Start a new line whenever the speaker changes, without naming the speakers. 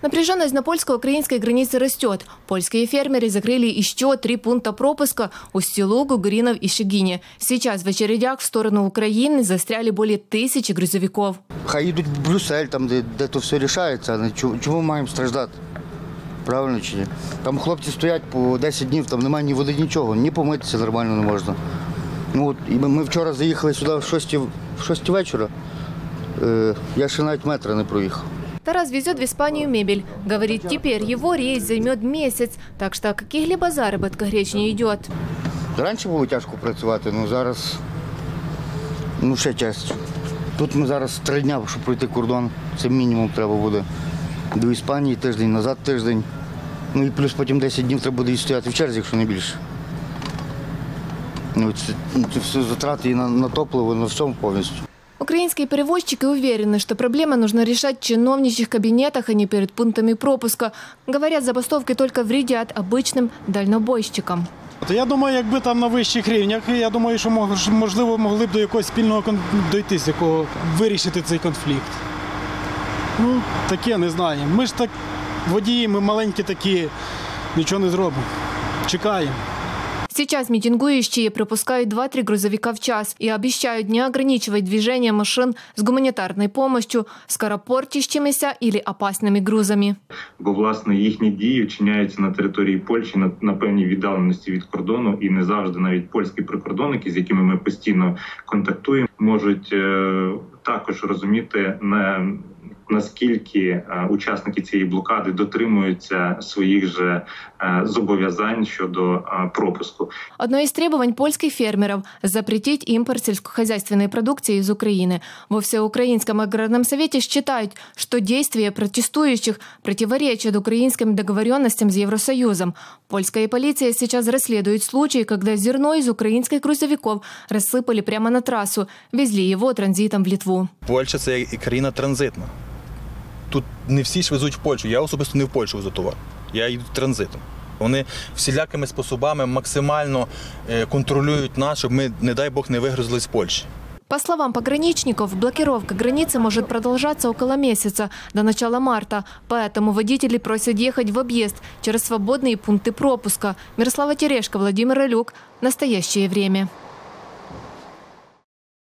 Напряженность на польско-украинской границе растет. Польские фермеры закрыли еще три пункта пропуска – Устилу, Гугуринов и Шигине. Сейчас в очередях в сторону Украины застряли более тысячи грузовиков.
Хай їдуть в Брюссель, там, де, де то все рішається, а не чому, чому ми маємо страждати? Правильно чи ні? Там хлопці стоять по 10 днів, там немає ні води, нічого, ні помитися нормально не можна. Ну, от, і ми, ми вчора заїхали сюди в 6, в 6 вечора. Е, я ще навіть метра не проїхав.
Тарас везет в Испанию мебель. Говорит, теперь его рейс займет месяц, так что о каких-либо заработках речь не идет.
Раніше було тяжко працювати, ну зараз ну ще тяжче. Тут ми зараз три дні, щоб пройти кордон. Це мінімум треба буде. До Іспанії тиждень, назад тиждень. Ну і плюс потім 10 днів треба буде стояти в черзі, якщо не більше. Ну, це, ну, це все затрати і на, на топливо, на всьому повністю.
Украинские перевозчики уверены, что проблемы нужно решать в чиновничьих кабинетах, а не перед пунктами пропуска. Говорят, забастовки только вредят обычным дальнобойщикам.
То я думаю, якби там на вищих рівнях, я думаю, що мож- можливо могли б до якогось спільного кон- дойти, з якого вирішити цей конфлікт. Ну, таке не знаю. Ми ж так водії, ми маленькі такі, нічого не зробимо. Чекаємо.
Сейчас митингующие пропускают 2-3 грузовика в час и обещают не ограничивать движение машин с гуманитарной помощью, скоропортящимися или опасными грузами.
бо власне їхні дії вчиняються на території Польщі на, на певній віддаленості від кордону, і не завжди навіть польські прикордонники, з якими ми постійно контактуємо, можуть е, також розуміти не. Наскільки е, учасники цієї блокади дотримуються своїх же е, зобов'язань щодо е, пропуску,
Одно из требований польских фермеров – запретить импорт сельскохозяйственной продукции из Украины. Во Всеукраинском аграрном совете считают, что действия протестующих противоречат украинским договоренностям с Евросоюзом. Польская полиция сейчас расследует случаи, когда зерно из украинских грузовиков рассыпали прямо на трассу, везли его транзитом в Литву.
Польща це і країна транзитна Тут не всі ж везуть в Польщу. Я особисто не в Польщу везу товар. Я йду транзитом. Вони всілякими способами максимально е, контролюють нас, щоб ми, не дай Бог, не вигрузились з Польщі.
По словам пограничников, блокировка границы может продолжаться около месяца, до начала марта. Поэтому водители просят ехать в объезд через свободные пункты пропуска. Мирослава Терешко, Владимир Илюк. Настоящее время.